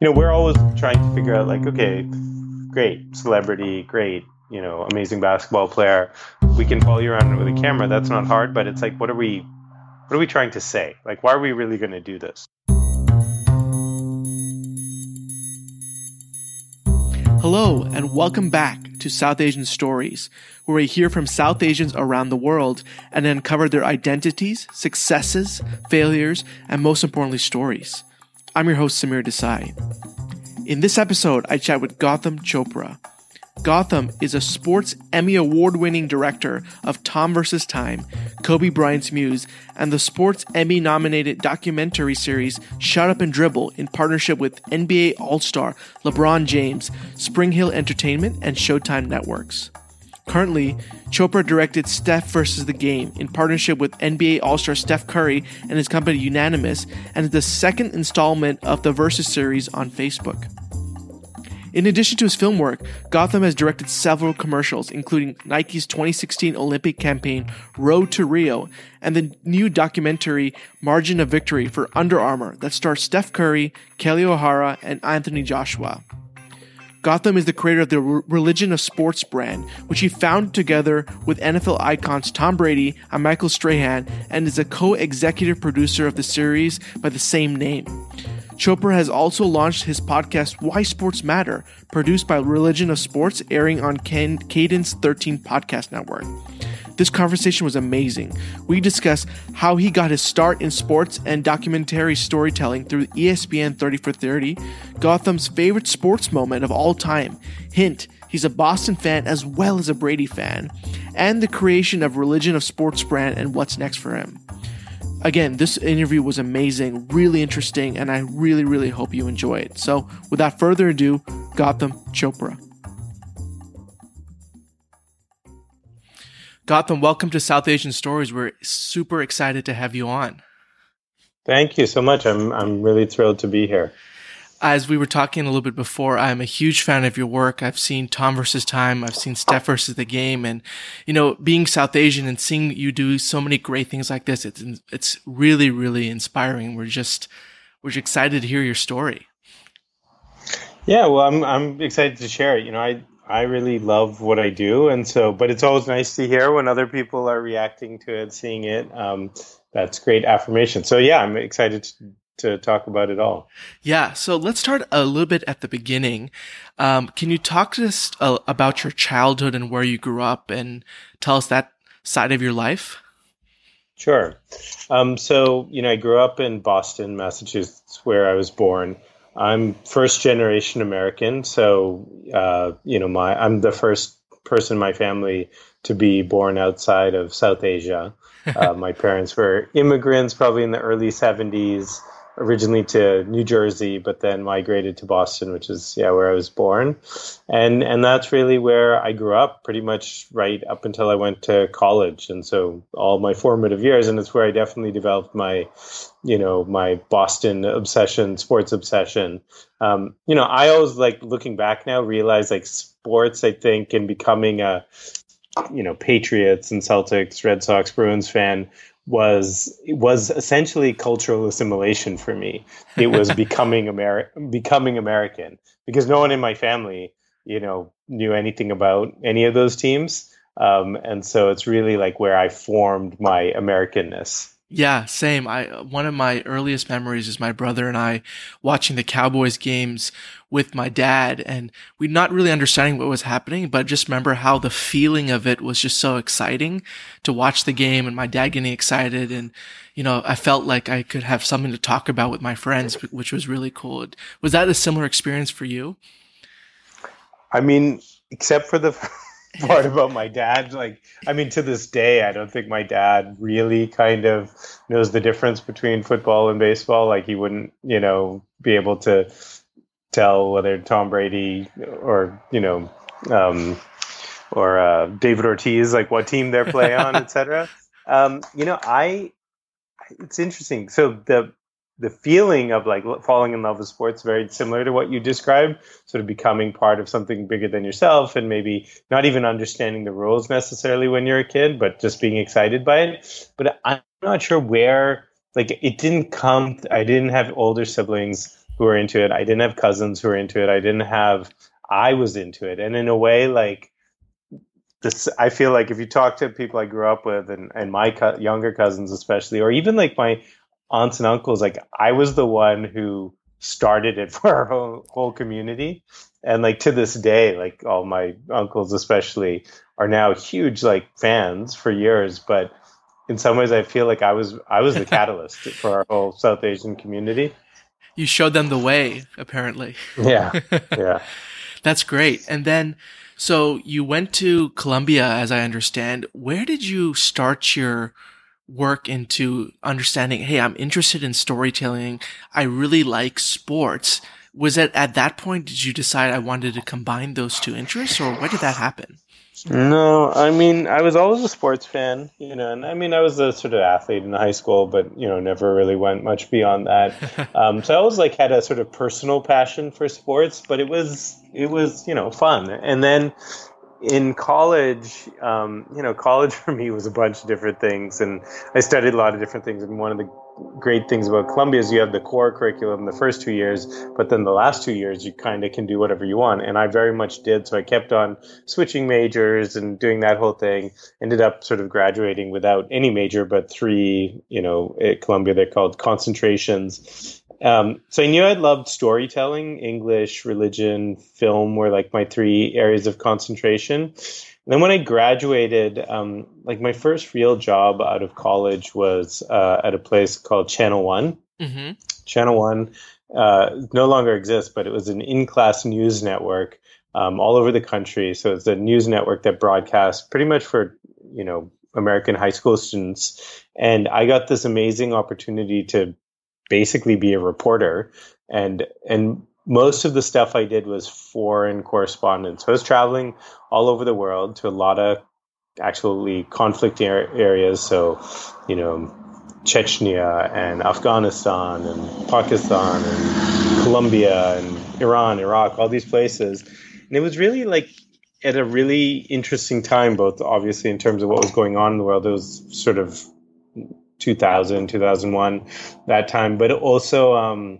you know, we're always trying to figure out like, okay, great celebrity, great, you know, amazing basketball player. We can follow you around with a camera. That's not hard, but it's like, what are we, what are we trying to say? Like, why are we really going to do this? Hello, and welcome back to South Asian Stories, where we hear from South Asians around the world and uncover their identities, successes, failures, and most importantly, stories. I'm your host, Samir Desai. In this episode, I chat with Gotham Chopra. Gotham is a sports Emmy award winning director of Tom vs. Time, Kobe Bryant's Muse, and the sports Emmy nominated documentary series Shut Up and Dribble in partnership with NBA All Star LeBron James, SpringHill Entertainment, and Showtime Networks. Currently, Chopra directed Steph vs. the Game in partnership with NBA All Star Steph Curry and his company Unanimous, and is the second installment of the Versus series on Facebook. In addition to his film work, Gotham has directed several commercials, including Nike's 2016 Olympic campaign Road to Rio and the new documentary Margin of Victory for Under Armour that stars Steph Curry, Kelly O'Hara, and Anthony Joshua. Gotham is the creator of the Religion of Sports brand, which he founded together with NFL icons Tom Brady and Michael Strahan, and is a co executive producer of the series by the same name. Chopra has also launched his podcast Why Sports Matter, produced by Religion of Sports, airing on Cadence 13 Podcast Network. This conversation was amazing. We discuss how he got his start in sports and documentary storytelling through ESPN 30 for 30, Gotham's favorite sports moment of all time. Hint, he's a Boston fan as well as a Brady fan, and the creation of Religion of Sports brand and what's next for him. Again, this interview was amazing, really interesting, and I really, really hope you enjoy it. So, without further ado, Gotham Chopra. Gotham, welcome to South Asian Stories. We're super excited to have you on. Thank you so much. I'm I'm really thrilled to be here as we were talking a little bit before, I'm a huge fan of your work. I've seen Tom versus Time. I've seen Steph versus the Game, and you know, being South Asian and seeing you do so many great things like this, it's it's really really inspiring. We're just we're just excited to hear your story. Yeah, well, I'm I'm excited to share it. You know, I I really love what I do, and so, but it's always nice to hear when other people are reacting to it, seeing it. Um, that's great affirmation. So yeah, I'm excited to to talk about it all. Yeah. So let's start a little bit at the beginning. Um, can you talk to us uh, about your childhood and where you grew up and tell us that side of your life? Sure. Um, so, you know, I grew up in Boston, Massachusetts, where I was born. I'm first generation American. So, uh, you know, my, I'm the first person in my family to be born outside of South Asia. Uh, my parents were immigrants, probably in the early 70s originally to New Jersey, but then migrated to Boston, which is yeah where I was born, and and that's really where I grew up, pretty much right up until I went to college, and so all my formative years, and it's where I definitely developed my, you know, my Boston obsession, sports obsession. Um, you know, I always like looking back now, realize like sports, I think, and becoming a you know Patriots and Celtics, Red Sox, Bruins fan was was essentially cultural assimilation for me. It was becoming Ameri- becoming American because no one in my family, you know, knew anything about any of those teams, um, and so it's really like where I formed my Americanness. Yeah, same. I uh, one of my earliest memories is my brother and I watching the Cowboys games with my dad and we not really understanding what was happening, but just remember how the feeling of it was just so exciting to watch the game and my dad getting excited and you know, I felt like I could have something to talk about with my friends, which was really cool. Was that a similar experience for you? I mean, except for the part about my dad. Like, I mean, to this day, I don't think my dad really kind of knows the difference between football and baseball. Like, he wouldn't, you know, be able to tell whether Tom Brady or, you know, um, or uh, David Ortiz, like what team they're playing on, etc. Um, you know, I, it's interesting. So the the feeling of like falling in love with sports very similar to what you described sort of becoming part of something bigger than yourself and maybe not even understanding the rules necessarily when you're a kid but just being excited by it but i'm not sure where like it didn't come i didn't have older siblings who were into it. I didn't have cousins who were into it. I didn't have. I was into it, and in a way, like this, I feel like if you talk to people I grew up with, and and my co- younger cousins especially, or even like my aunts and uncles, like I was the one who started it for our whole, whole community. And like to this day like all my uncles especially are now huge like fans for years. But in some ways i feel like i was i was the catalyst for our whole south asian community. You showed them the way apparently. Yeah. Yeah. That's great. And then so you went to columbia as i understand. Where did you start your work into understanding, hey, I'm interested in storytelling. I really like sports. Was it at that point did you decide I wanted to combine those two interests or why did that happen? No, I mean, I was always a sports fan, you know, and I mean, I was a sort of athlete in high school, but, you know, never really went much beyond that. um, so I always like had a sort of personal passion for sports, but it was, it was, you know, fun. And then, in college, um, you know, college for me was a bunch of different things, and I studied a lot of different things. And one of the great things about Columbia is you have the core curriculum the first two years, but then the last two years you kind of can do whatever you want. And I very much did, so I kept on switching majors and doing that whole thing. Ended up sort of graduating without any major, but three, you know, at Columbia they're called concentrations um, so I knew I loved storytelling, English, religion, film were like my three areas of concentration. And then when I graduated, um, like my first real job out of college was uh, at a place called Channel One. Mm-hmm. Channel One uh, no longer exists, but it was an in-class news network um, all over the country. So it's a news network that broadcasts pretty much for you know American high school students. And I got this amazing opportunity to basically be a reporter and and most of the stuff I did was foreign correspondence. I was traveling all over the world to a lot of actually conflict areas. So, you know, Chechnya and Afghanistan and Pakistan and Colombia and Iran, Iraq, all these places. And it was really like at a really interesting time, both obviously in terms of what was going on in the world. It was sort of 2000, 2001, that time, but also, um,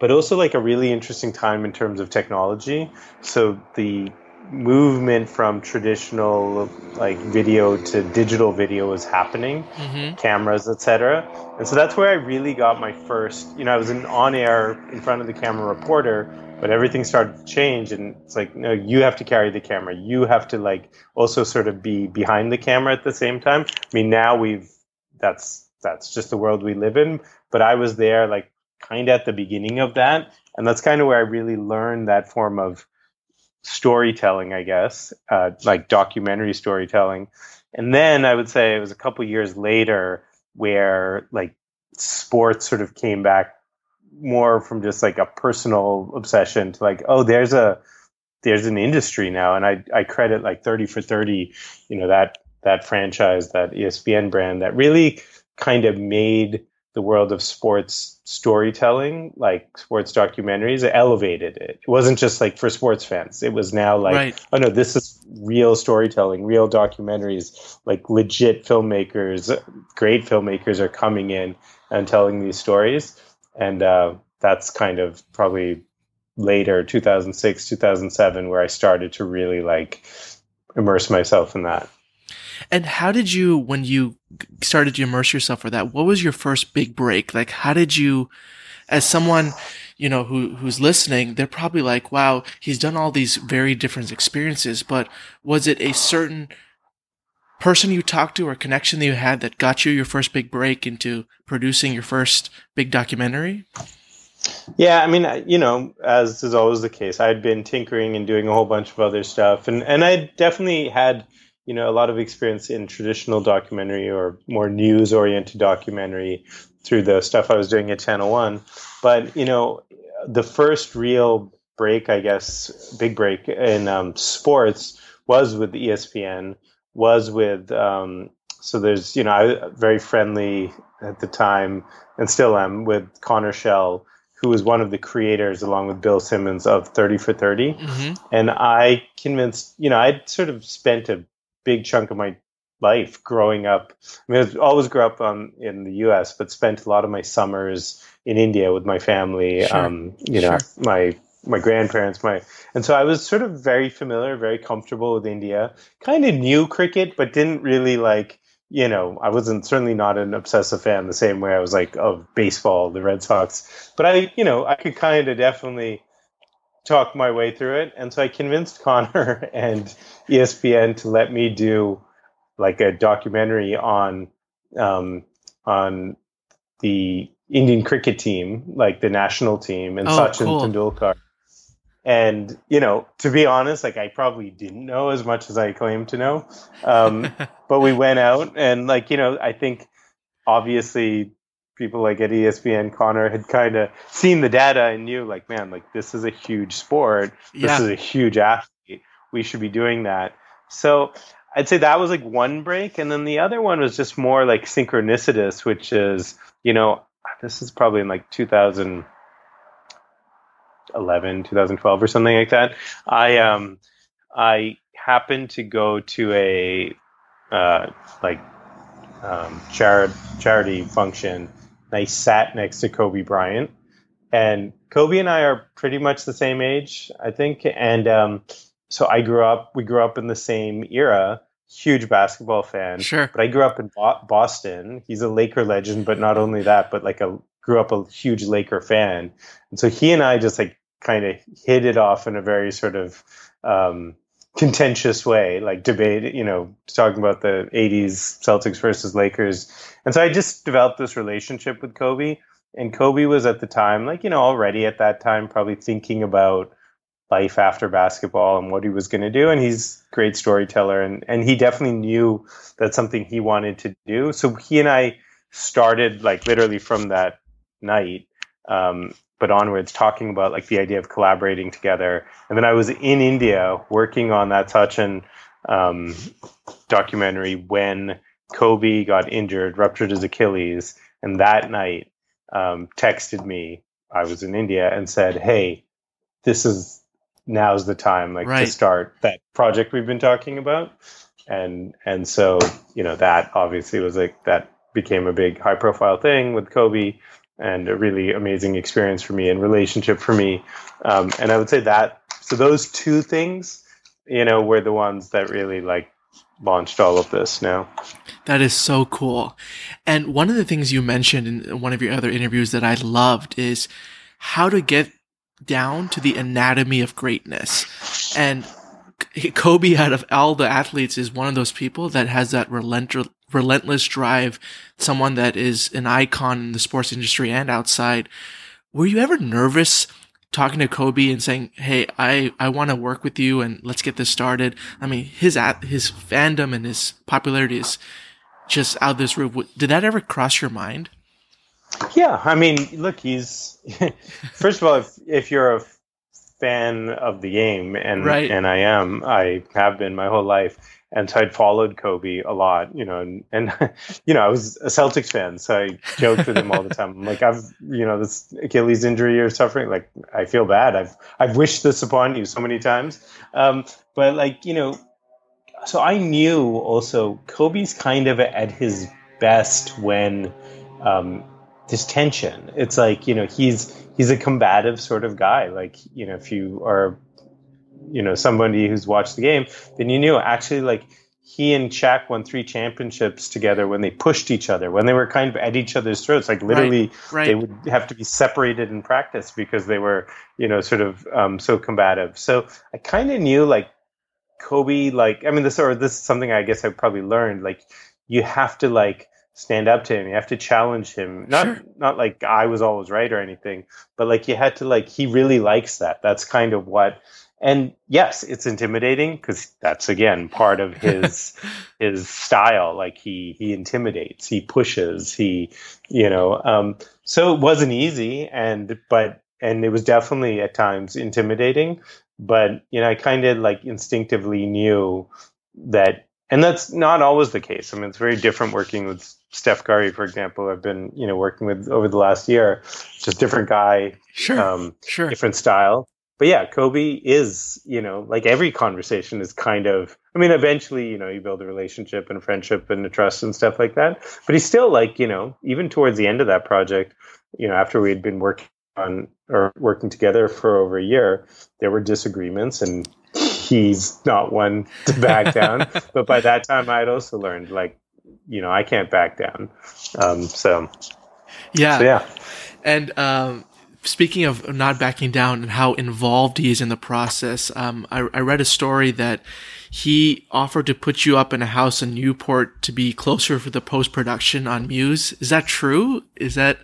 but also like a really interesting time in terms of technology. So the movement from traditional like video to digital video was happening, mm-hmm. cameras, etc. And so that's where I really got my first. You know, I was an on-air in front of the camera reporter, but everything started to change, and it's like, no, you have to carry the camera. You have to like also sort of be behind the camera at the same time. I mean, now we've that's that's just the world we live in. But I was there like kind of at the beginning of that, and that's kind of where I really learned that form of storytelling, I guess, uh, like documentary storytelling. And then I would say it was a couple years later where like sports sort of came back more from just like a personal obsession to like, oh, there's a there's an industry now, and I I credit like thirty for thirty, you know that that franchise, that ESPN brand that really kind of made the world of sports storytelling, like sports documentaries, it elevated it. It wasn't just like for sports fans. It was now like, right. oh no, this is real storytelling, real documentaries, like legit filmmakers, great filmmakers are coming in and telling these stories. And uh, that's kind of probably later, 2006, 2007, where I started to really like immerse myself in that. And how did you, when you started to immerse yourself for that, what was your first big break? Like, how did you, as someone, you know, who, who's listening, they're probably like, wow, he's done all these very different experiences, but was it a certain person you talked to or connection that you had that got you your first big break into producing your first big documentary? Yeah, I mean, you know, as is always the case, I had been tinkering and doing a whole bunch of other stuff, and and I definitely had you know a lot of experience in traditional documentary or more news oriented documentary through the stuff I was doing at Channel One. But you know, the first real break, I guess, big break in um, sports was with ESPN. Was with um, so there's you know I very friendly at the time and still am with Connor Schell who was one of the creators along with Bill Simmons of 30 for 30. Mm-hmm. And I convinced, you know, I'd sort of spent a big chunk of my life growing up. I mean, I always grew up um, in the U.S., but spent a lot of my summers in India with my family. Sure. Um, you know, sure. my my grandparents, my and so I was sort of very familiar, very comfortable with India. Kind of knew cricket, but didn't really like. You know, I wasn't certainly not an obsessive fan the same way I was like of baseball, the Red Sox. But I, you know, I could kind of definitely talk my way through it, and so I convinced Connor and ESPN to let me do like a documentary on um, on the Indian cricket team, like the national team, and oh, Sachin cool. Tendulkar. And you know, to be honest, like I probably didn't know as much as I claim to know. Um, but we went out, and like you know, I think obviously people like at ESPN, Connor had kind of seen the data and knew, like, man, like this is a huge sport. This yeah. is a huge athlete. We should be doing that. So I'd say that was like one break, and then the other one was just more like synchronicitous, which is you know this is probably in like 2011, 2012 or something like that. I um I happened to go to a uh, like um, charity charity function. I sat next to Kobe Bryant, and Kobe and I are pretty much the same age, I think, and um, so I grew up. We grew up in the same era huge basketball fan. Sure. But I grew up in Boston. He's a Laker legend, but not only that, but like a grew up a huge Laker fan. And so he and I just like kind of hit it off in a very sort of um, contentious way, like debate, you know, talking about the 80s Celtics versus Lakers. And so I just developed this relationship with Kobe. And Kobe was at the time, like, you know, already at that time, probably thinking about life after basketball and what he was going to do. And he's a great storyteller. And, and he definitely knew that's something he wanted to do. So he and I started like literally from that night, um, but onwards talking about like the idea of collaborating together. And then I was in India working on that Sachin um, documentary when Kobe got injured, ruptured his Achilles. And that night um, texted me, I was in India and said, Hey, this is now's the time like right. to start that project we've been talking about and and so you know that obviously was like that became a big high profile thing with kobe and a really amazing experience for me and relationship for me. Um, and i would say that so those two things you know were the ones that really like launched all of this now that is so cool. And one of the things you mentioned in one of your other interviews that i loved is how to get down to the anatomy of greatness. And Kobe, out of all the athletes, is one of those people that has that relent- relentless drive, someone that is an icon in the sports industry and outside. Were you ever nervous talking to Kobe and saying, "Hey, I I want to work with you and let's get this started"? I mean, his at his fandom and his popularity is just out this roof. Did that ever cross your mind? Yeah, I mean, look, he's first of all, if if you're a fan of the game, and right. and I am, I have been my whole life, and so I'd followed Kobe a lot, you know, and, and you know, I was a Celtics fan, so I joked with him all the time. I'm like, I've, you know, this Achilles injury you're suffering, like, I feel bad. I've I've wished this upon you so many times, um, but like, you know, so I knew also Kobe's kind of at his best when. Um, this tension. It's like you know he's he's a combative sort of guy. Like you know if you are you know somebody who's watched the game, then you knew actually like he and Shaq won three championships together when they pushed each other, when they were kind of at each other's throats. Like literally, right, right. they would have to be separated in practice because they were, you know, sort of um, so combative. So I kind of knew like Kobe, like I mean, this or this is something I guess I probably learned. Like you have to like stand up to him. You have to challenge him. Not sure. not like I was always right or anything, but like you had to like he really likes that. That's kind of what and yes, it's intimidating because that's again part of his his style. Like he he intimidates, he pushes, he you know. Um, so it wasn't easy, and but and it was definitely at times intimidating. But you know, I kind of like instinctively knew that, and that's not always the case. I mean, it's very different working with Steph Curry, for example, I've been you know working with over the last year. Just different guy, sure, um, sure, different style. but yeah, Kobe is, you know, like every conversation is kind of, I mean, eventually, you know, you build a relationship and a friendship and a trust and stuff like that. But he's still like, you know, even towards the end of that project, you know, after we had been working on or working together for over a year, there were disagreements and he's not one to back down. but by that time, I had also learned, like, you know, I can't back down. Um, so, yeah. So, yeah. And, um, speaking of not backing down and how involved he is in the process, um, I, I, read a story that he offered to put you up in a house in Newport to be closer for the post production on Muse. Is that true? Is that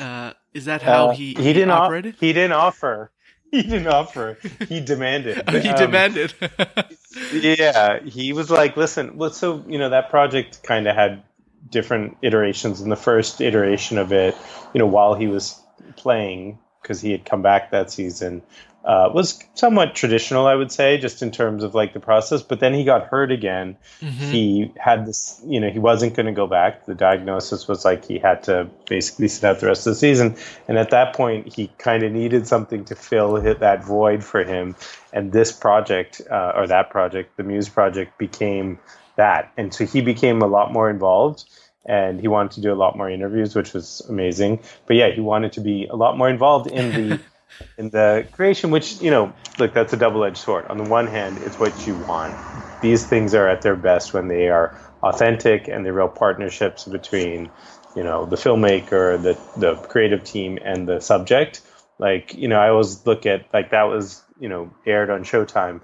uh, is that how uh, he, he, he didn't operated? he didn't offer. He didn't offer. He demanded. oh, he um, demanded. yeah, he was like, "Listen, so you know that project kind of had different iterations. In the first iteration of it, you know, while he was playing because he had come back that season uh, was somewhat traditional, I would say, just in terms of like the process. But then he got hurt again. Mm-hmm. He had this, you know, he wasn't going to go back. The diagnosis was like he had to basically sit out the rest of the season. And at that point, he kind of needed something to fill that void for him. And this project, uh, or that project, the Muse project, became that. And so he became a lot more involved and he wanted to do a lot more interviews, which was amazing. But yeah, he wanted to be a lot more involved in the in the creation. Which you know, look, that's a double edged sword. On the one hand, it's what you want. These things are at their best when they are authentic and the real partnerships between you know the filmmaker, the the creative team, and the subject. Like you know, I always look at like that was you know aired on Showtime.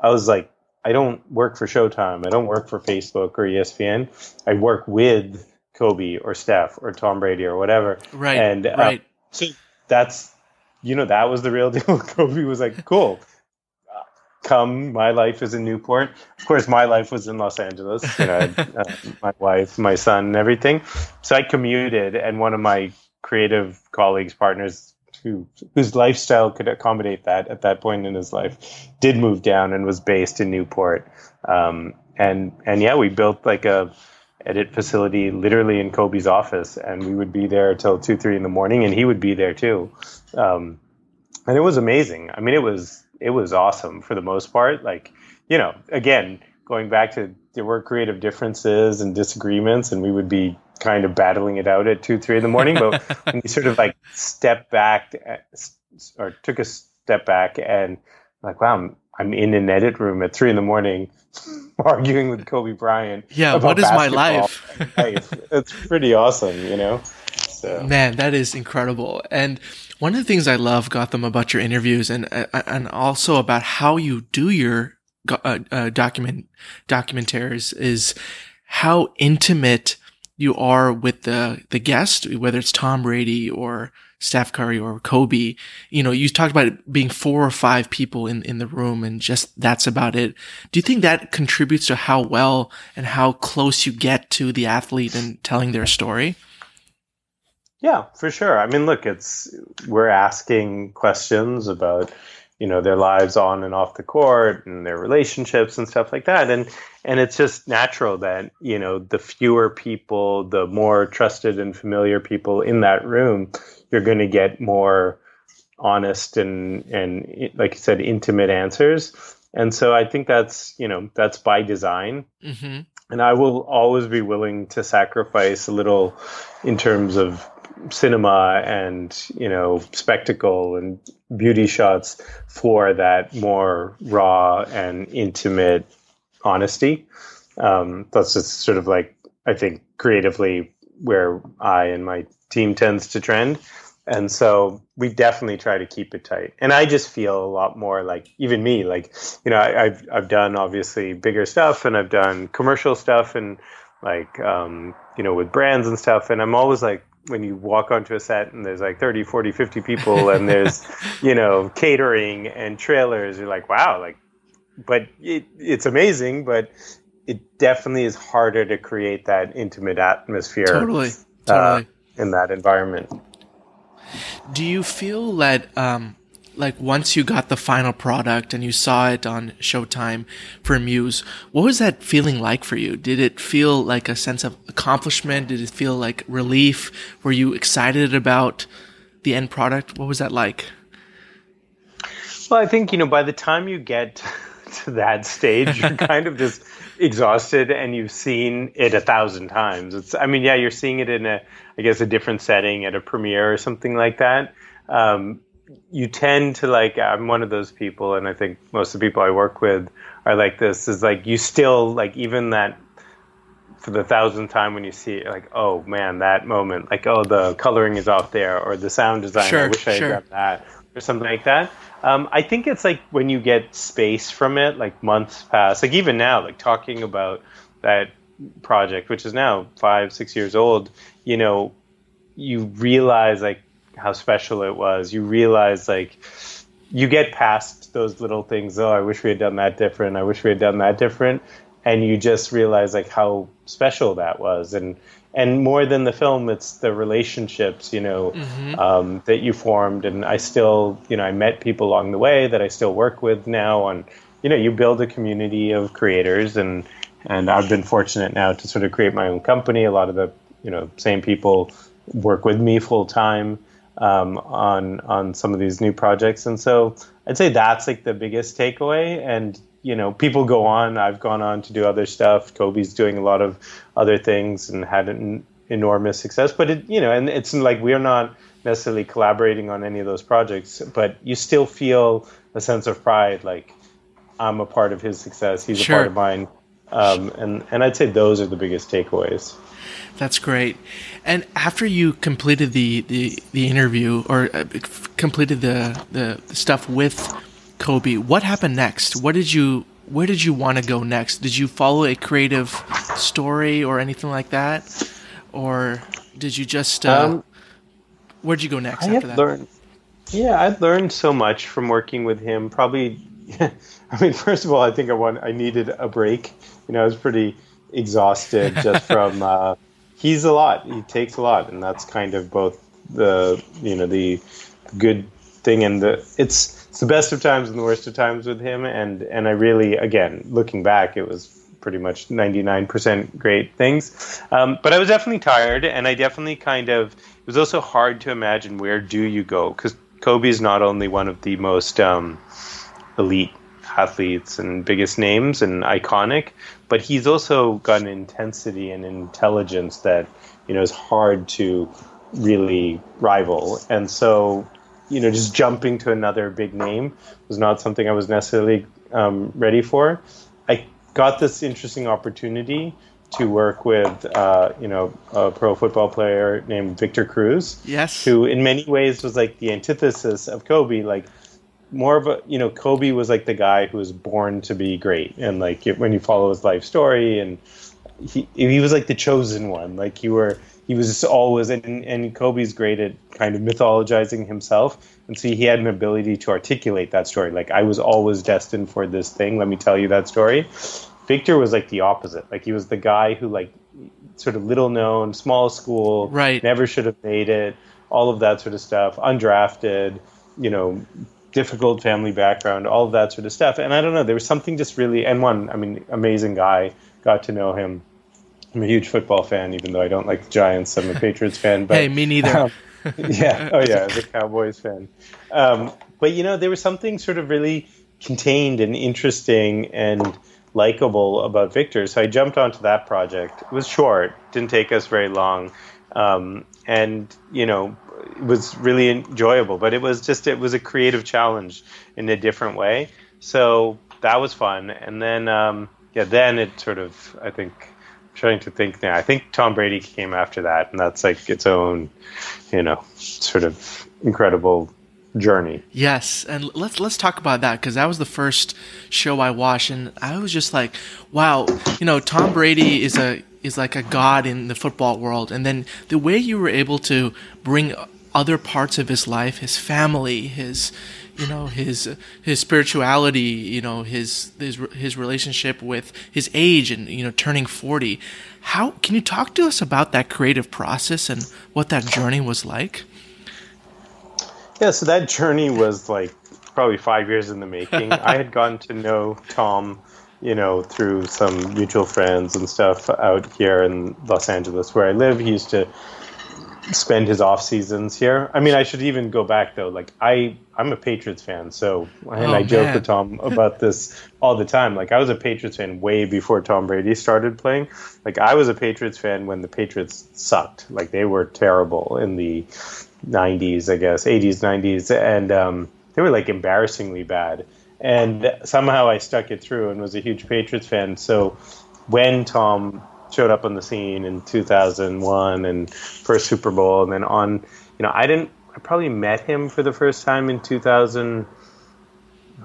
I was like I don't work for Showtime. I don't work for Facebook or ESPN. I work with Kobe or Steph or Tom Brady or whatever. Right. And uh, right. so that's you know that was the real deal. Kobe was like, "Cool, come. My life is in Newport. Of course, my life was in Los Angeles. You know, uh, my wife, my son, and everything. So I commuted, and one of my creative colleagues, partners, who whose lifestyle could accommodate that at that point in his life did move down and was based in Newport. Um, and and yeah, we built like a edit facility literally in Kobe's office, and we would be there till two three in the morning, and he would be there too. Um, and it was amazing. I mean, it was it was awesome for the most part. Like you know, again, going back to there were creative differences and disagreements, and we would be kind of battling it out at two, three in the morning. But when you sort of like step back or took a step back and like, wow, I'm, I'm in an edit room at three in the morning arguing with Kobe Bryant. Yeah, what is my life? life? It's pretty awesome, you know? So. Man, that is incredible. And one of the things I love, Gotham, about your interviews and uh, and also about how you do your uh, uh, document documentaries is how intimate you are with the the guest, whether it's Tom Brady or Steph Curry or Kobe. You know, you talked about it being four or five people in in the room, and just that's about it. Do you think that contributes to how well and how close you get to the athlete and telling their story? Yeah, for sure. I mean, look, it's we're asking questions about you know their lives on and off the court and their relationships and stuff like that. And and it's just natural that you know the fewer people the more trusted and familiar people in that room you're going to get more honest and and like you said intimate answers. And so i think that's you know that's by design. Mm-hmm. and i will always be willing to sacrifice a little in terms of cinema and you know spectacle and beauty shots for that more raw and intimate honesty. Um, that's just sort of like I think creatively where I and my team tends to trend. And so we definitely try to keep it tight. And I just feel a lot more like even me, like, you know, I, have I've done obviously bigger stuff and I've done commercial stuff and like, um, you know, with brands and stuff. And I'm always like, when you walk onto a set and there's like 30 40 50 people and there's you know catering and trailers you're like wow like but it, it's amazing but it definitely is harder to create that intimate atmosphere totally totally. uh, in that environment. Do you feel that um like once you got the final product and you saw it on Showtime for Muse, what was that feeling like for you? Did it feel like a sense of accomplishment? Did it feel like relief? Were you excited about the end product? What was that like? Well, I think you know by the time you get to that stage, you're kind of just exhausted, and you've seen it a thousand times. It's, I mean, yeah, you're seeing it in a, I guess, a different setting at a premiere or something like that. Um, you tend to like. I'm one of those people, and I think most of the people I work with are like this. Is like you still like even that for the thousandth time when you see it, like, oh man, that moment, like, oh, the coloring is off there, or the sound design, sure, I wish I sure. had done that, or something like that. Um, I think it's like when you get space from it, like months pass, like even now, like talking about that project, which is now five, six years old, you know, you realize like how special it was. You realize like you get past those little things. Oh, I wish we had done that different. I wish we had done that different and you just realize like how special that was and and more than the film it's the relationships you know mm-hmm. um, that you formed and i still you know i met people along the way that i still work with now on you know you build a community of creators and and i've been fortunate now to sort of create my own company a lot of the you know same people work with me full time um, on on some of these new projects and so i'd say that's like the biggest takeaway and you know, people go on. I've gone on to do other stuff. Kobe's doing a lot of other things and had an enormous success. But it, you know, and it's like we're not necessarily collaborating on any of those projects, but you still feel a sense of pride. Like I'm a part of his success. He's sure. a part of mine. Um, and and I'd say those are the biggest takeaways. That's great. And after you completed the, the, the interview or uh, completed the, the, the stuff with Kobe, what happened next? What did you where did you want to go next? Did you follow a creative story or anything like that, or did you just uh, um, where'd you go next I after that? Learned, yeah, I learned so much from working with him. Probably, I mean, first of all, I think I want I needed a break. You know, I was pretty exhausted just from. Uh, he's a lot. He takes a lot, and that's kind of both the you know the good thing and the it's it's the best of times and the worst of times with him. And and I really, again, looking back, it was pretty much 99% great things. Um, but I was definitely tired, and I definitely kind of. It was also hard to imagine where do you go because Kobe is not only one of the most um, elite athletes and biggest names and iconic, but he's also got an intensity and intelligence that you know is hard to really rival. And so you know, just jumping to another big name was not something I was necessarily um, ready for. I got this interesting opportunity to work with, uh, you know, a pro football player named Victor Cruz. Yes. Who, in many ways, was like the antithesis of Kobe. Like, more of a, you know, Kobe was like the guy who was born to be great, and like when you follow his life story, and he he was like the chosen one. Like you were he was always and, and Kobe's great at kind of mythologizing himself, and so he had an ability to articulate that story. Like I was always destined for this thing. Let me tell you that story. Victor was like the opposite. Like he was the guy who like sort of little known, small school, right? Never should have made it. All of that sort of stuff. Undrafted, you know, difficult family background, all of that sort of stuff. And I don't know, there was something just really and one, I mean, amazing guy. Got to know him I'm a huge football fan, even though I don't like the Giants. I'm a Patriots fan. But, hey, me neither. Um, yeah. Oh, yeah. As a Cowboys fan. Um, but you know, there was something sort of really contained and interesting and likable about Victor. So I jumped onto that project. It was short, didn't take us very long, um, and you know, it was really enjoyable. But it was just it was a creative challenge in a different way. So that was fun. And then um, yeah, then it sort of I think I'm trying to think now. I think Tom Brady came after that, and that's like its own, you know, sort of incredible journey. Yes, and let's let's talk about that because that was the first show I watched, and I was just like, wow, you know, Tom Brady is a is like a god in the football world, and then the way you were able to bring other parts of his life, his family, his you know his his spirituality you know his his his relationship with his age and you know turning 40 how can you talk to us about that creative process and what that journey was like? Yeah so that journey was like probably 5 years in the making. I had gotten to know tom you know through some mutual friends and stuff out here in los angeles where i live he used to spend his off seasons here. I mean, I should even go back though. Like I, I'm a Patriots fan, so and Oh, I joke man. with Tom about this all the time. Like I was a Patriots fan way before Tom Brady started playing. Like I was a Patriots fan when the Patriots sucked. Like they were terrible in the '90s, I guess, '80s, '90s, and um, they were like embarrassingly bad. And somehow I stuck it through and was a huge Patriots fan. So when Tom showed up on the scene in 2001 and first Super Bowl, and then on, you know, I didn't. I probably met him for the first time in 2000.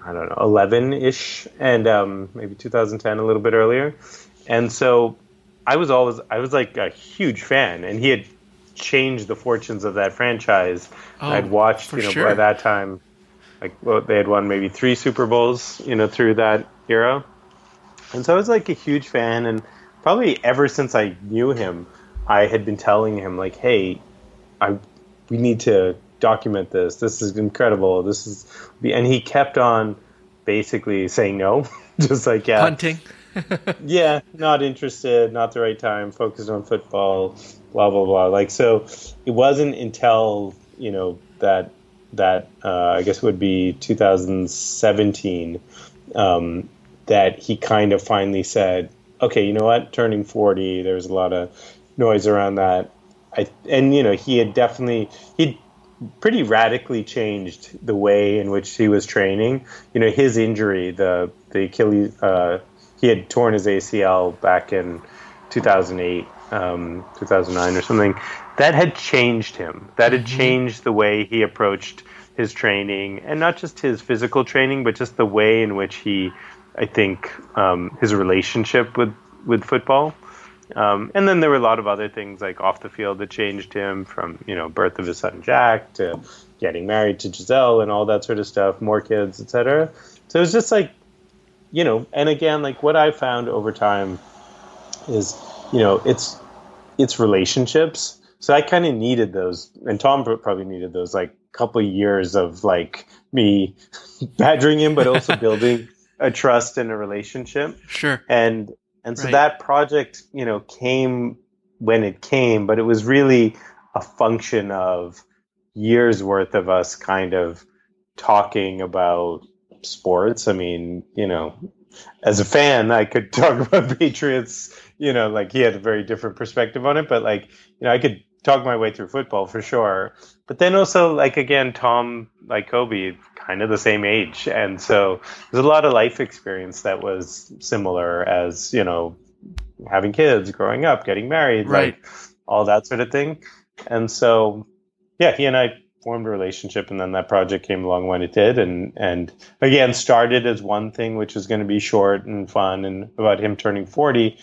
I don't know, 11 ish, and um, maybe 2010, a little bit earlier. And so I was always, I was like a huge fan, and he had changed the fortunes of that franchise. Oh, I'd watched, you know, sure. by that time, like well, they had won maybe three Super Bowls, you know, through that era. And so I was like a huge fan, and probably ever since I knew him, I had been telling him like, "Hey, I we need to document this. This is incredible. This is," and he kept on basically saying no, just like yeah, hunting. yeah, not interested, not the right time, focused on football, blah blah blah. Like so, it wasn't until you know that that uh, I guess would be 2017 um, that he kind of finally said, "Okay, you know what? Turning 40, there was a lot of noise around that." I and you know he had definitely he pretty radically changed the way in which he was training. You know, his injury, the the Achilles, uh, he had torn his ACL back in 2008, um, 2009 or something. That had changed him. That had changed the way he approached his training, and not just his physical training, but just the way in which he, I think, um, his relationship with with football. Um, and then there were a lot of other things like off the field that changed him from, you know, birth of his son Jack to getting married to Gisele and all that sort of stuff, more kids, etc. So it was just like, you know, and again, like what I found over time is, you know, it's it's relationships. So I kind of needed those, and Tom probably needed those, like couple years of like me badgering him, but also building a trust and a relationship Sure. and and so Right. that project you know came when it came but it was really a function of years worth of us kind of talking about sports i mean you know as a fan i could talk about patriots you know like he had a very different perspective on it but like you know i could talk my way through football for sure. But then also like again tom like kobe kind of the same age. And so there's a lot of life experience that was similar as you know having kids growing up getting married Right. like all that sort of thing. And so yeah he and i formed a relationship and then that project came along when it did. And and again started as one thing which was going to be short and fun and about him turning 40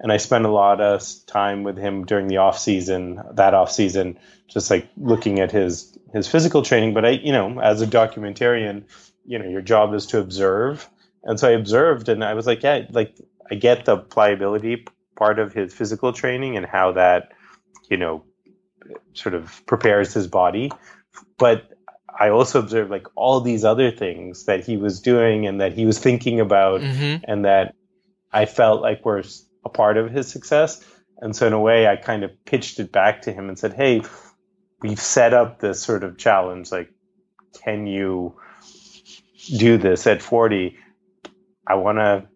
and i spent a lot of time with him during the off season that off season just like looking at his his physical training. But i you know as a documentarian you know your job is to observe. And so i observed and i was like yeah like i get the pliability part of his physical training and how that you know sort of prepares his body. But i also observed like all these other things that he was doing and that he was thinking about hmm and that I felt like were a part of his success. And so in a way, I kind of pitched it back to him and said, "Hey, we've set up this sort of challenge. Like, can you do this at 40? I want to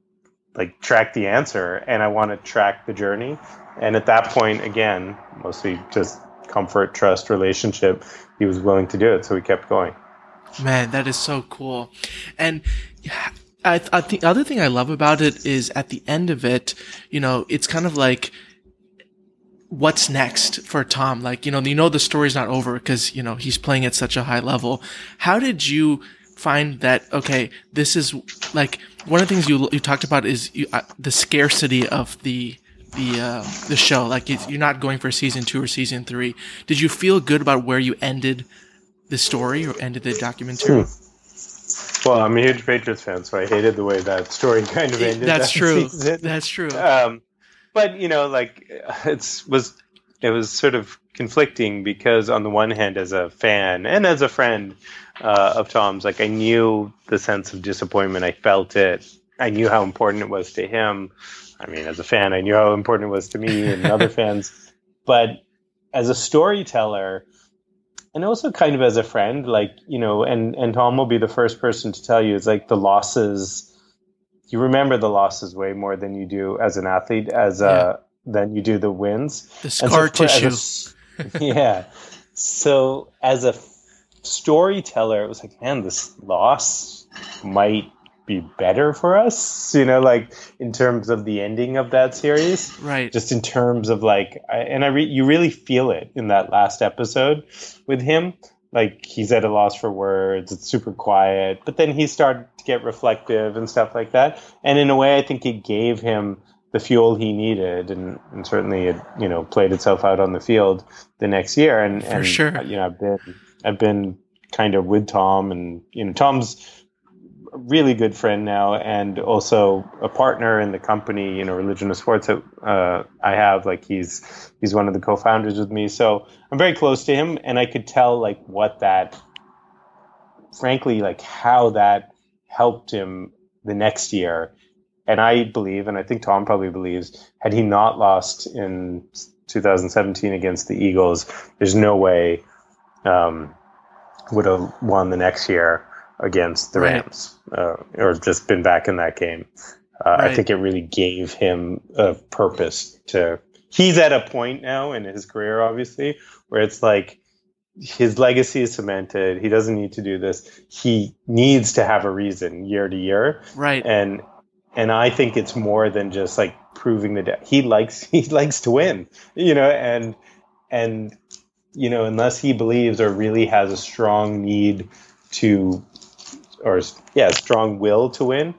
like track the answer and I want to track the journey." And at that point, again, mostly just comfort, trust, relationship, he was willing to do it. So we kept going. Man, that is so cool. And I, I the other thing I love about it is at the end of it, you know, it's kind of like, what's next for Tom? Like, you know, you know, the story's not over because, you know, he's playing at such a high level. How did you find that, okay, this is like, one of the things you, you talked about is you, uh, the scarcity of the, the, uh, the show. Like, you're not going for season two or season three. Did you feel good about where you ended the story or ended the documentary? Well, I'm a huge Patriots fan, so I hated the way that story kind of ended. That's that true. season. That's true. um, but you know, like it's was it was sort of conflicting because on the one hand, as a fan and as a friend uh, of Tom's, like I knew the sense of disappointment. I felt it. I knew how important it was to him. I mean, as a fan, I knew how important it was to me and other fans. But as a storyteller, and also kind of as a friend, like you know, and and Tom will be the first person to tell you it's like the losses. You remember the losses way more than you do as an athlete, as yeah. uh, than you do the wins. The scar so tissue. A, yeah. So as a storyteller, it was like, man, this loss might be better for us, you know, like in terms of the ending of that series. Right. Just in terms of like, I, and I re- you really feel it in that last episode with him. Like he's at a loss for words. It's super quiet, but then he started to get reflective and stuff like that. And in a way, I think it gave him the fuel he needed, and, and certainly it you know played itself out on the field the next year. And for and, sure, you know, I've been I've been kind of with Tom, and you know, Tom's really good friend now, and also a partner in the company, you know, Religion of Sports that uh, I have. Like he's he's one of the co-founders with me, so I'm very close to him, and I could tell like what that, frankly, like how that helped him the next year. And I believe, and I think Tom probably believes, had he not lost in 2017 against the Eagles, there's no way um, would have won the next year against the right. Rams uh, or just been back in that game. Uh, right. I think it really gave him a purpose to. He's at a point now in his career, obviously, where it's like his legacy is cemented. He doesn't need to do this. He needs to have a reason year to year. Right. And and I think it's more than just like proving the de- he likes he likes to win, you know, and and you know unless he believes or really has a strong need to or yeah, strong will to win,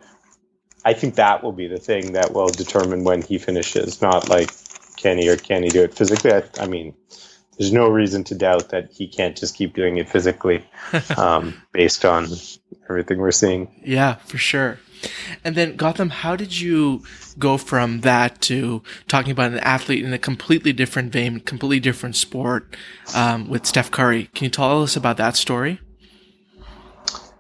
I think that will be the thing that will determine when he finishes. Not like can he or can he do it physically. I, I mean, there's no reason to doubt that he can't just keep doing it physically, um, based on everything we're seeing. Yeah, for sure. And then Gotham, how did you go from that to talking about an athlete in a completely different vein, completely different sport, um, with Steph Curry? Can you tell us about that story?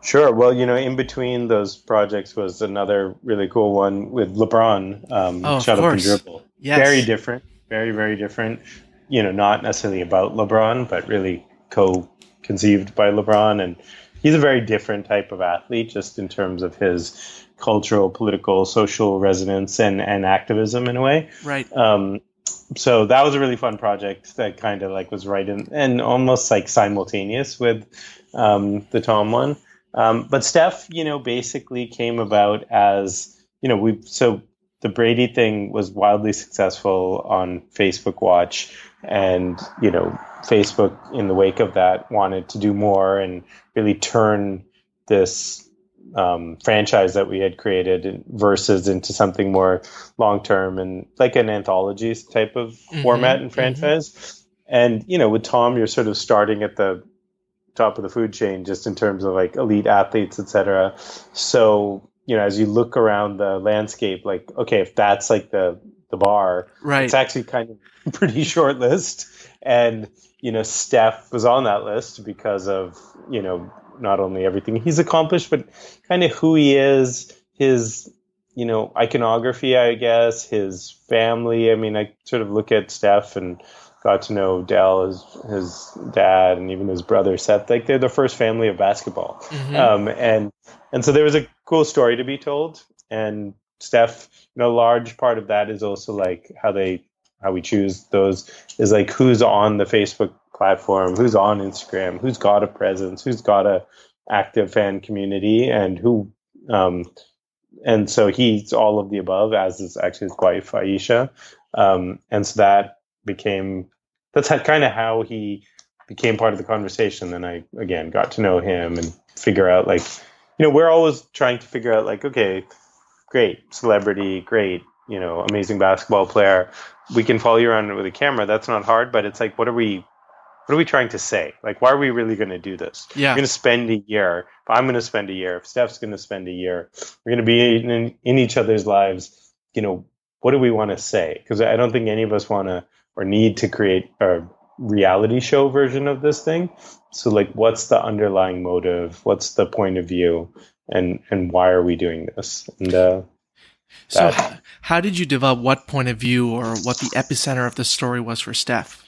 Sure. Well, you know, in between those projects was another really cool one with LeBron, um, oh, Shut Up and Dribble. Yes. Very different. Very, very different. You know, not necessarily about LeBron, but really co-conceived by LeBron. And he's a very different type of athlete just in terms of his cultural, political, social resonance and, and activism in a way. Right. Um, so that was a really fun project that kind of like was right in and almost like simultaneous with um, the Tom one. Um, but Steph, you know, basically came about as you know we so the Brady thing was wildly successful on Facebook Watch, and you know Facebook in the wake of that wanted to do more and really turn this um, franchise that we had created versus into something more long term and like an anthology type of mm-hmm, format and mm-hmm. franchise. Mm-hmm. And you know, with Tom, you're sort of starting at the top of the food chain just in terms of like elite athletes, etc. So you know, as you look around the landscape, like okay, if that's like the the bar, right? It's actually kind of pretty short list, and you know, Steph was on that list because of you know not only everything he's accomplished, but kind of who he is, his you know iconography, I guess, his family. I mean, I sort of look at Steph and got to know Dell, his his dad, and even his brother Seth. Like they're the first family of basketball, mm-hmm. um, and and so there was a cool story to be told. And Steph, you know, a large part of that is also like how they how we choose those is like who's on the Facebook platform, who's on Instagram, who's got a presence, who's got a active fan community, and who. Um, and so he's all of the above, as is actually his wife Ayesha, um, and so that became that's kind of how he became part of the conversation. Then I again got to know him and figure out like, you know, we're always trying to figure out like, okay, great celebrity, great, you know, amazing basketball player. We can follow you around with a camera. That's not hard, but it's like, what are we? What are we trying to say? Like, why are we really going to do this? Yeah. We're going to spend a year. If I'm going to spend a year, if Steph's going to spend a year, we're going to be in, in each other's lives. You know, what do we want to say? Because I don't think any of us want to or need to create a reality show version of this thing. So like what's the underlying motive? What's the point of view? And and why are we doing this? And uh so how did you develop what point of view or what the epicenter of the story was for Steph?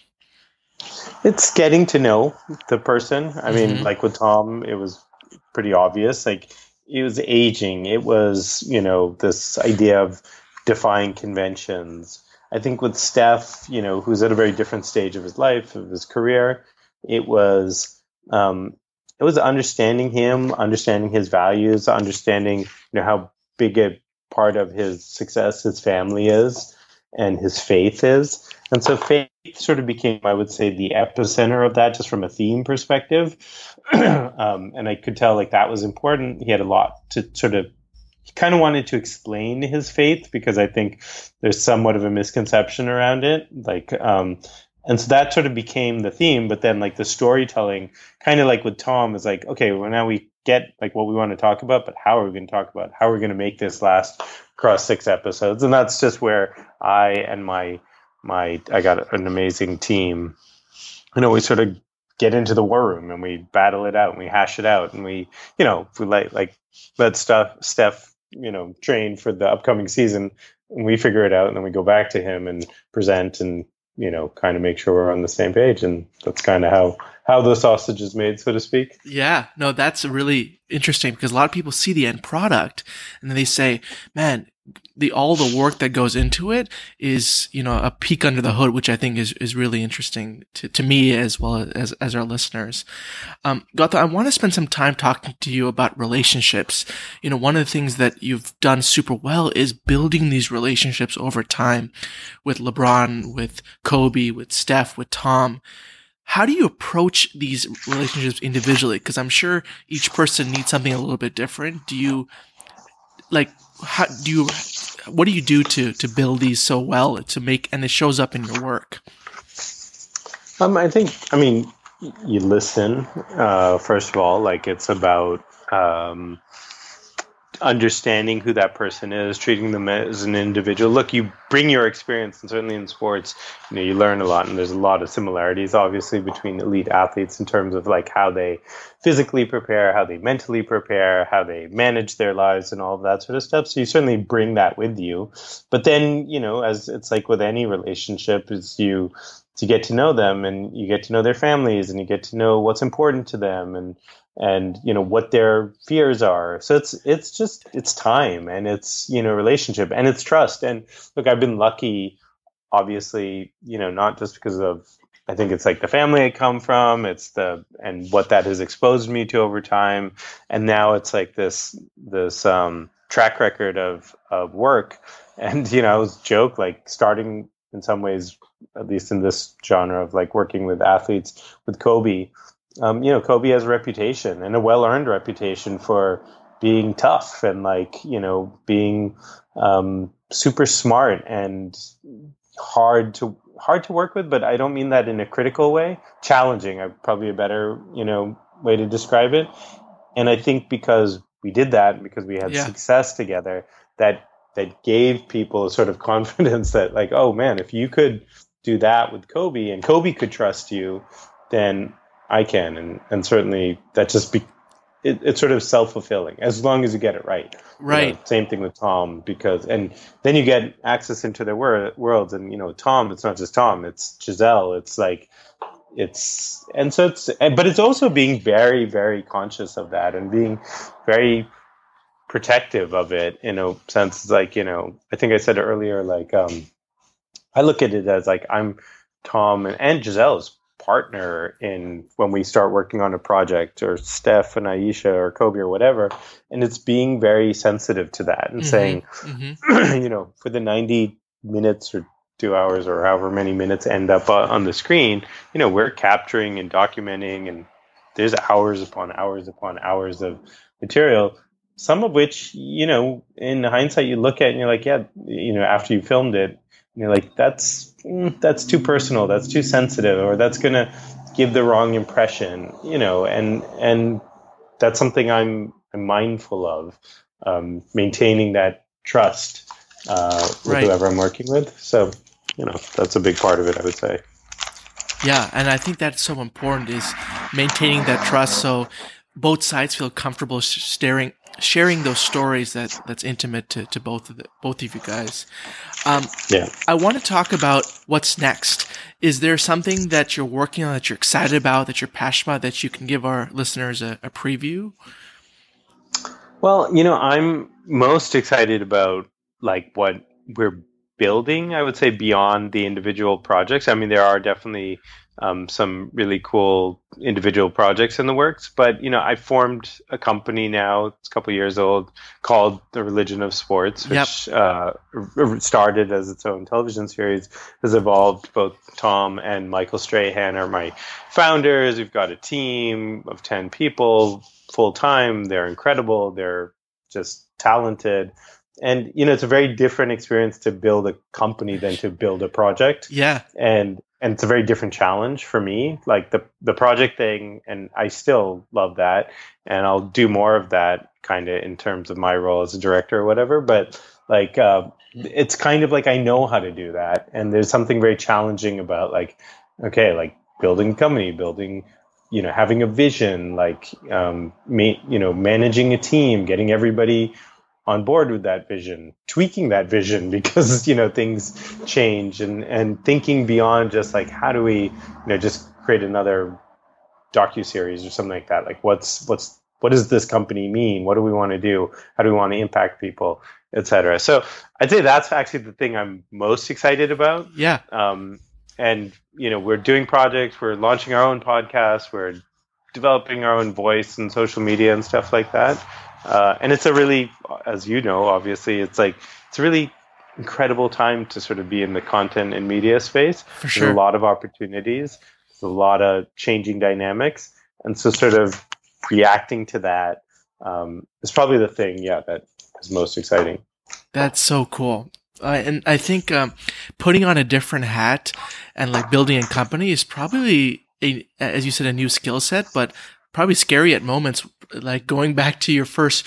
It's getting to know the person. I mean, mm-hmm. like with Tom, it was pretty obvious. Like it was aging. It was, you know, this idea of defying conventions. I think with Steph, you know, who's at a very different stage of his life, of his career, it was um, it was understanding him, understanding his values, understanding you know how big a part of his success his family is and his faith is. And so faith sort of became, I would say, the epicenter of that, just from a theme perspective. um, and I could tell like that was important. He had a lot to sort of he kind of wanted to explain his faith because I think there's somewhat of a misconception around it. Like, um, and so that sort of became the theme. But then, like the storytelling, kind of like with Tom, is like, okay, well now we get like what we want to talk about, but how are we going to talk about? It? How are we going to make this last across six episodes? And that's just where I and my my I got an amazing team. You know, we sort of get into the war room and we battle it out and we hash it out and we, you know, we like like let stuff Steph, you know, train for the upcoming season and we figure it out and then we go back to him and present and you know kind of make sure we're on the same page and that's kind of how how the sausage is made so to speak. Yeah. No that's really interesting because a lot of people see the end product and then they say man the all the work that goes into it is you know a peek under the hood, which I think is is really interesting to, to me as well as as our listeners. Um, I want to spend some time talking to you about relationships. You know, one of the things that you've done super well is building these relationships over time with LeBron, with Kobe, with Steph, with Tom how do you approach these relationships individually because i'm sure each person needs something a little bit different do you like how do you what do you do to to build these so well to make and it shows up in your work? Um i think i mean you listen uh first of all like it's about um understanding who that person is, treating them as an individual. Look, you bring your experience, and certainly in sports, you know, you learn a lot, and there's a lot of similarities, obviously, between elite athletes in terms of like how they physically prepare, how they mentally prepare, how they manage their lives, and all of that sort of stuff. So you certainly bring that with you. But then, you know, as it's like with any relationship, is you to get to know them and you get to know their families and you get to know what's important to them and and you know what their fears are. So it's it's just it's time and it's you know relationship and it's trust. And look i've been lucky obviously you know not just because of i think it's like the family i come from it's the and what that has exposed me to over time and now it's like this this um track record of of work. And you know i was joke like starting in some ways at least in this genre of like working with athletes with kobe um, you know, Kobe has a reputation and a well earned reputation for being tough and like, you know, being um, super smart and hard to hard to work with, but I don't mean that in a critical way. Challenging, uh, probably a better, you know, way to describe it. And I think because we did that, because we had yeah. success together, that that gave people a sort of confidence that like, oh man, if you could do that with Kobe and Kobe could trust you, then I can, and and certainly that just be it, it's sort of self fulfilling as long as you get it right. Right. You know, same thing with Tom because and then you get access into their wor- worlds, and you know Tom. It's not just Tom. It's Gisele It's like it's and so it's but it's also being very very conscious of that and being very protective of it in a sense like you know i think i said earlier like um i look at it as like i'm tom and, and gisele's partner in when we start working on a project or Steph and Ayesha or Kobe or whatever. And it's being very sensitive to that and mm-hmm. saying, mm-hmm. you know, for the 90 minutes or two hours or however many minutes end up uh, on the screen, you know, we're capturing and documenting and there's hours upon hours upon hours of material some of which you know in hindsight you look at and you're like yeah you know after you filmed it you're like that's mm, that's too personal that's too sensitive or that's going to give the wrong impression you know and and that's something i'm i'm mindful of um, maintaining that trust uh, with right. whoever i'm working with so you know that's a big part of it i would say yeah and i think that's so important is maintaining that trust so both sides feel comfortable staring, sharing those stories that that's intimate to, to both of the, both of you guys. Um, yeah. I want to talk about what's next. Is there something that you're working on that you're excited about, that you're passionate about, that you can give our listeners a, a preview? Well, you know, I'm most excited about like what we're building. I would say beyond the individual projects. I mean, there are definitely um, some really cool individual projects in the works. But you know, I formed a company now. It's a couple years old called The Religion of Sports, which yep. uh, started as its own television series. Has evolved. Both Tom and Michael Strahan are my founders. We've got a team of ten people full time. They're incredible. They're just talented. And you know, it's a very different experience to build a company than to build a project. Yeah. And and it's a very different challenge for me. Like the the project thing and i still love that and i'll do more of that kind of in terms of my role as a director or whatever but like uh, it's kind of like i know how to do that and there's something very challenging about like okay like building a company building you know having a vision like um, ma- you know managing a team getting everybody on board with that vision, tweaking that vision because you know things change, and and thinking beyond just like how do we you know just create another docu series or something like that. Like what's what's what does this company mean? What do we want to do? How do we want to impact people, etc. So I'd say that's actually the thing I'm most excited about. Yeah. Um, and you know we're doing projects, we're launching our own podcast, we're developing our own voice and social media and stuff like that. Uh, and it's a really, as you know, obviously, it's like it's a really incredible time to sort of be in the content and media space. For sure. There's a lot of opportunities. There's a lot of changing dynamics, and so sort of reacting to that um, is probably the thing, yeah, that is most exciting. That's so cool. Uh, and I think um, putting on a different hat and like building a company is probably a, as you said, a new skill set, but probably scary at moments. Like going back to your first,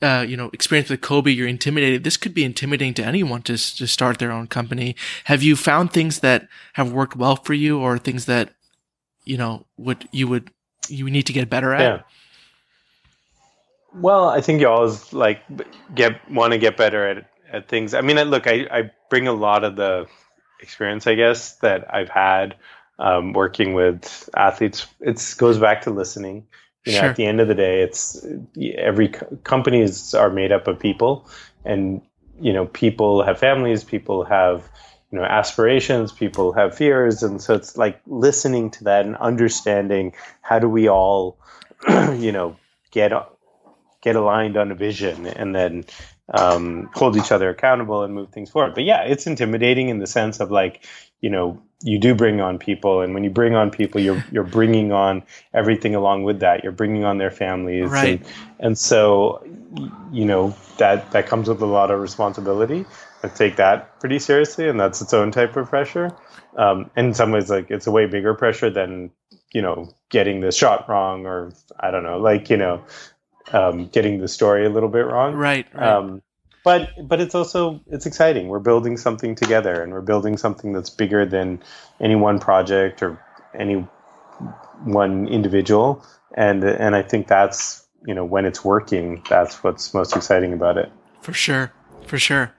uh, you know, experience with Kobe, you're intimidated. This could be intimidating to anyone to to start their own company. Have you found things that have worked well for you, or things that you know would you would you need to get better at? Yeah. Well, I think you always like get want to get better at at things. I mean, look, I I bring a lot of the experience, I guess, that I've had um, working with athletes. It goes back to listening. You know, sure. at the end of the day, it's every companies are made up of people, and you know, people have families, people have you know aspirations, people have fears, and so it's like listening to that and understanding how do we all, you know, get get aligned on a vision, and then um, hold each other accountable and move things forward. But yeah, it's intimidating in the sense of like, you know, you do bring on people, and when you bring on people, you're you're bringing on everything along with that. You're bringing on their families, right? And, and so, you know, that that comes with a lot of responsibility. I take that pretty seriously, and that's its own type of pressure. Um, and in some ways, like it's a way bigger pressure than you know getting the shot wrong, or I don't know, like you know, um, getting the story a little bit wrong. Right. right. Um, but but it's also it's exciting. We're building something together, and we're building something that's bigger than any one project or any one individual. And and I think that's you know when it's working, that's what's most exciting about it. For sure, for sure.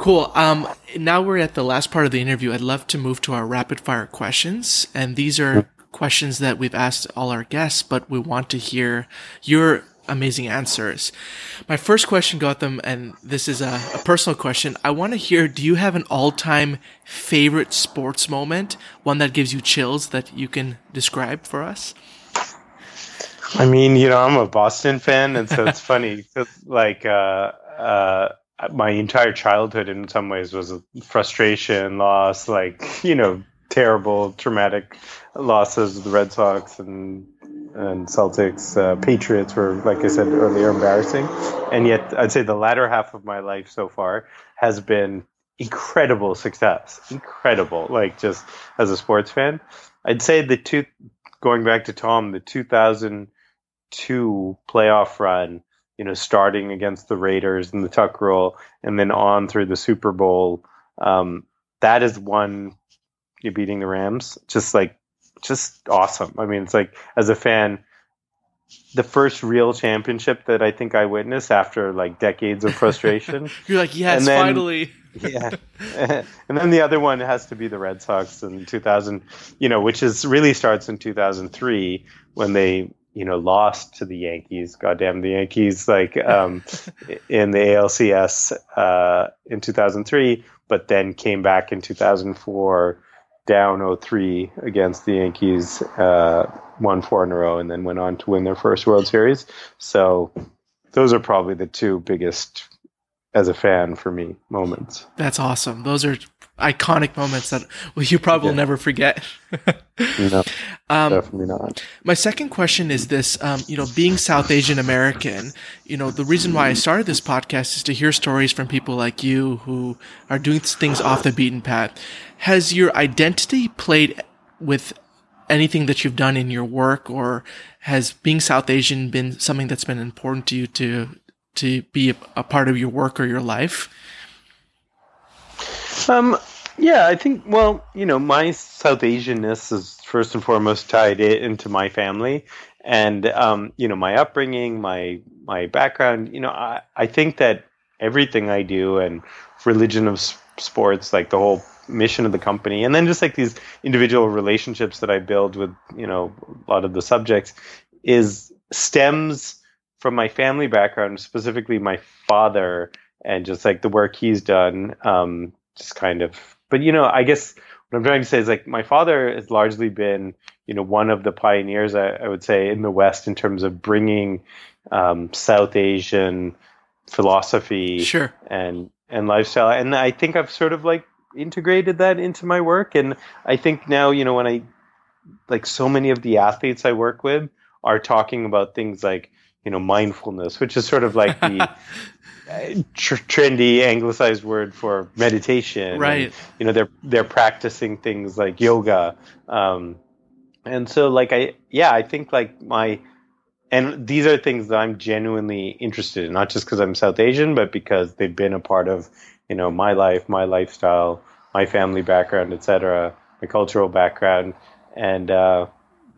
Cool. Um, now we're at the last part of the interview. I'd love to move to our rapid fire questions, and these are questions that we've asked all our guests, but we want to hear your amazing answers. My first question, Gotham, and this is a, a personal question. I want to hear, do you have an all-time favorite sports moment? One that gives you chills that you can describe for us? I mean, you know, I'm a Boston fan, and so it's funny. Like, uh, uh, my entire childhood in some ways was a frustration, loss, like, you know, terrible, traumatic losses of the Red Sox and and Celtics. Uh, Patriots were, like I said earlier, embarrassing. And yet, I'd say the latter half of my life so far has been incredible success. Incredible. Like, just as a sports fan. I'd say the two, going back to Tom, the 2002 playoff run, you know, starting against the Raiders and the Tuck rule, and then on through the Super Bowl. Um, that is one you're beating the Rams. Just like, just awesome. I mean, it's like as a fan, the first real championship that I think I witnessed after like decades of frustration. You're like, yes, then, finally. yeah, and then the other one has to be the Red Sox in 2000. You know, which is really starts in 2003 when they you know lost to the Yankees. Goddamn the Yankees! Like um, in the ALCS uh, in 2003, but then came back in 2004 down 0-3 against the Yankees, uh, won four in a row, and then went on to win their first World Series. So those are probably the two biggest, as a fan for me, moments. That's awesome. Those are iconic moments that you probably yeah. will never forget. no, um, definitely not. My second question is this: um, you know, being South Asian American, you know, the reason why I started this podcast is to hear stories from people like you who are doing things off the beaten path. Has your identity played with anything that you've done in your work, or has being South Asian been something that's been important to you to to be a, a part of your work or your life? Um, yeah, I think. Well, you know, my South Asianness is first and foremost tied it into my family, and um, you know, my upbringing, my my background. You know, I I think that everything I do and religion of sports, like the whole mission of the company, and then just like these individual relationships that I build with you know a lot of the subjects, is stems from my family background, specifically my father, and just like the work he's done. Um, just kind of but you know, I guess what I'm trying to say is like my father has largely been, you know, one of the pioneers, I, I would say, in the West in terms of bringing um, South Asian philosophy sure. and and lifestyle. And I think I've sort of like integrated that into my work. And I think now, you know, when I like so many of the athletes I work with are talking about things like, you know, mindfulness, which is sort of like the tr- trendy anglicized word for meditation. Right. And, you know, they're they're practicing things like yoga. Um, and so like I yeah, I think like my and these are things that I'm genuinely interested in, not just because I'm South Asian, but because they've been a part of, you know, my life, my lifestyle, my family background, etc., my cultural background. And uh,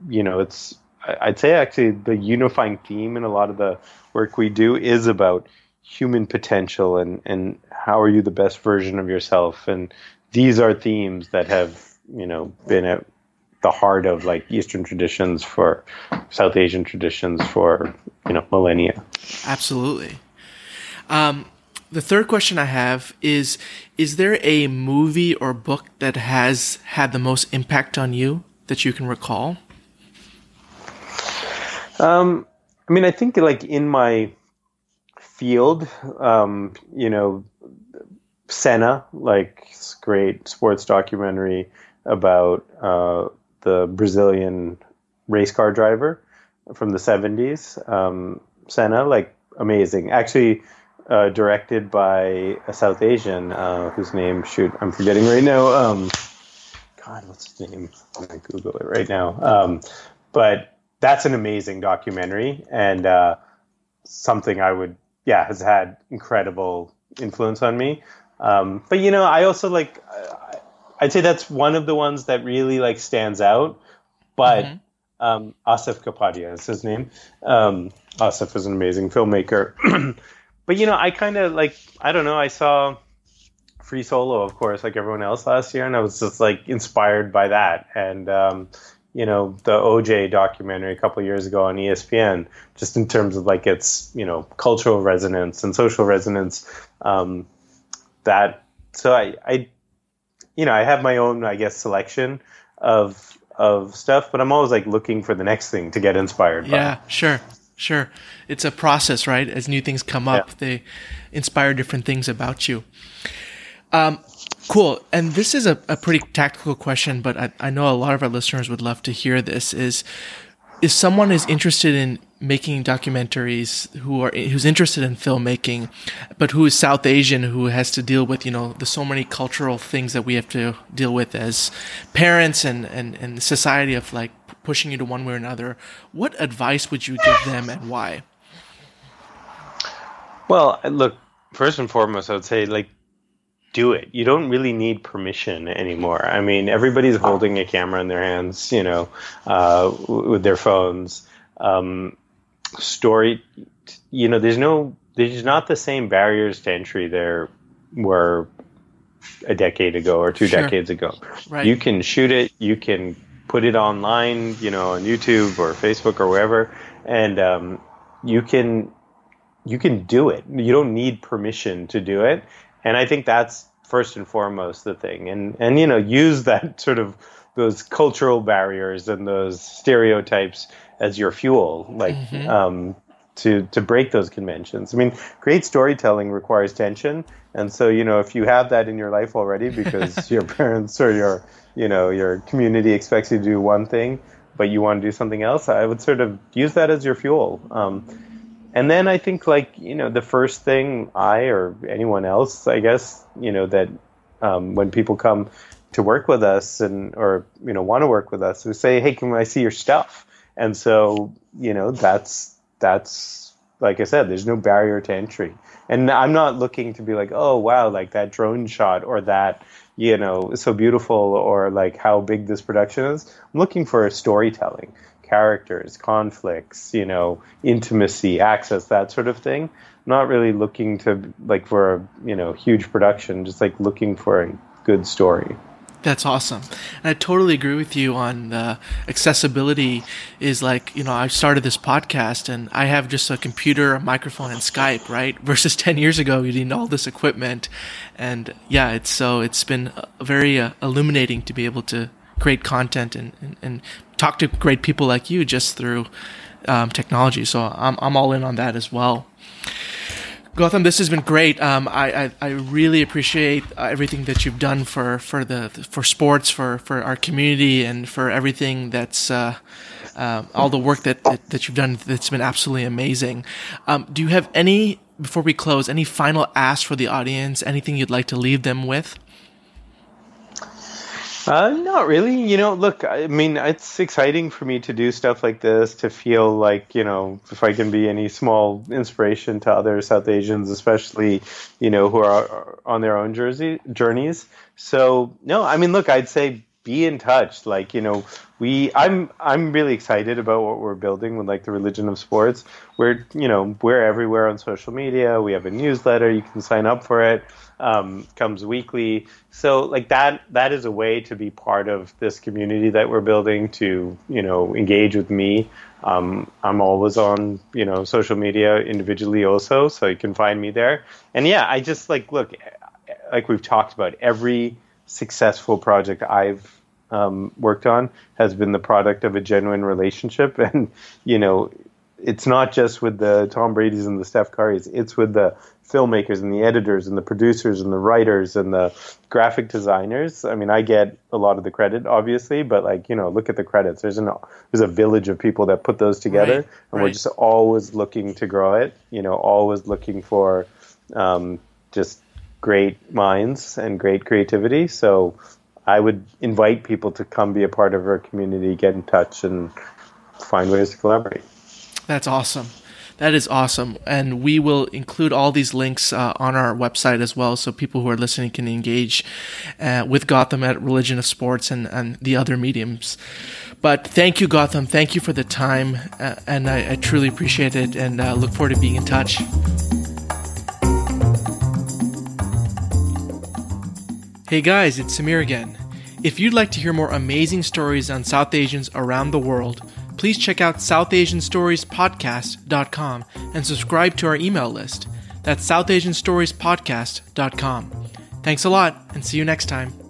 you know, it's I'd say actually the unifying theme in a lot of the work we do is about human potential and and how are you the best version of yourself? And these are themes that have you know been at the heart of like eastern traditions for south asian traditions for you know millennia. Absolutely. Um, the third question i have is is there a movie or book that has had the most impact on you that you can recall? Um, i mean i think like in my field. Um, you know, Senna, like great sports documentary about uh, the Brazilian race car driver from the 70s. Um, Senna, like amazing. Actually, uh, directed by a South Asian uh, whose name, shoot, I'm forgetting right now. Um, God, what's his name? I'm going to Google it right now. Um, but that's an amazing documentary and uh, something I would yeah, has had incredible influence on me. Um, but you know, I also like, I'd say that's one of the ones that really like stands out. But mm-hmm. um, Asif Kapadia is his name. Um, Asif is an amazing filmmaker. but you know, I kind of like, I don't know, I saw Free Solo, of course, like everyone else last year, and I was just like inspired by that. And um, you know the OJ documentary a couple years ago on ESPN, just in terms of like its you know cultural resonance and social resonance. Um, that so I, I, you know, I have my own I guess selection of of stuff, but I'm always like looking for the next thing to get inspired. Yeah, by. Yeah, sure, sure. It's a process, right? As new things come up, yeah. they inspire different things about you. Um, Cool. And this is a, a pretty tactical question, but I, I know a lot of our listeners would love to hear this is if someone is interested in making documentaries who are who's interested in filmmaking but who is south asian who has to deal with you know the so many cultural things that we have to deal with as parents and and, and society of like pushing you to one way or another what advice would you give them and why well look first and foremost i would say like do it. You don't really need permission anymore. I mean, everybody's holding a camera in their hands, you know, uh, with their phones. Um, story, you know, there's no, there's not the same barriers to entry there were a decade ago or two sure. decades ago. Right. You can shoot it, you can put it online, you know, on YouTube or Facebook or wherever, and um, you can you can do it. You don't need permission to do it, and I think that's first and foremost the thing. And and you know, use that sort of those cultural barriers and those stereotypes as your fuel, like mm-hmm. um, to to break those conventions. I mean, great storytelling requires tension, and so you know if you have that in your life already because your parents or your you know your community expects you to do one thing, but you want to do something else, I would sort of use that as your fuel. Um, and then I think like you know the first thing I or anyone else, I guess you know that um, when people come to work with us and or you know want to work with us, we say, hey, can I see your stuff? And so you know that's that's like I said, there's no barrier to entry. And I'm not looking to be like, oh wow, like that drone shot or that you know so beautiful or like how big this production is. I'm looking for a storytelling characters, conflicts, you know, intimacy, access, that sort of thing. Not really looking to like for a you know huge production, just like looking for a good story. That's awesome. And I totally agree with you on the accessibility is like, you know, I started this podcast and I have just a computer, a microphone and Skype, right? Versus 10 years ago, you need all this equipment. And yeah, it's so, it's been very uh, illuminating to be able to create content and, and, and talk to great people like you just through um, technology. So I'm, I'm all in on that as well. Gotham, this has been great. Um, I, I, I really appreciate uh, everything that you've done for, for the for sports, for, for our community, and for everything that's uh, uh, all the work that, that, that you've done. That's been absolutely amazing. Um, do you have any before we close? Any final ask for the audience? Anything you'd like to leave them with? Uh, not really. You know, look, I mean, it's exciting for me to do stuff like this, to feel like, you know, if I can be any small inspiration to other South Asians, especially, you know, who are on their own jersey, journeys. So, no, I mean, look, I'd say be in touch. Like, you know, we, I'm, I'm really excited about what we're building with like the religion of sports. We're, you know, we're everywhere on social media. We have a newsletter. You can sign up for it um, comes weekly. So like that that is a way to be part of this community that we're building to you know engage with me. Um, I'm always on you know social media individually also, so you can find me there. And yeah, I just like look like we've talked about every successful project I've um, worked on has been the product of a genuine relationship, and you know it's not just with the Tom Brady's and the Steph Currys. It's with the filmmakers and the editors and the producers and the writers and the graphic designers. I mean, I get a lot of the credit, obviously, but like you know, look at the credits. There's an there's a village of people that put those together, right, and right. we're just always looking to grow it. You know, always looking for um, just great minds and great creativity. So I would invite people to come be a part of our community, get in touch, and find ways to collaborate. That's awesome. That is awesome. And we will include all these links uh, on our website as well so people who are listening can engage uh, with Gotham at Religion of Sports and, and the other mediums. But thank you, Gotham. Thank you for the time. Uh, and I, I, truly appreciate it and uh, look forward to being in touch. Hey guys, it's Samir again. If you'd like to hear more amazing stories on South Asians around the world, please check out SouthAsianStoriesPodcast.com and subscribe to our email list. That's SouthAsianStoriesPodcast.com. Thanks a lot, and see you next time.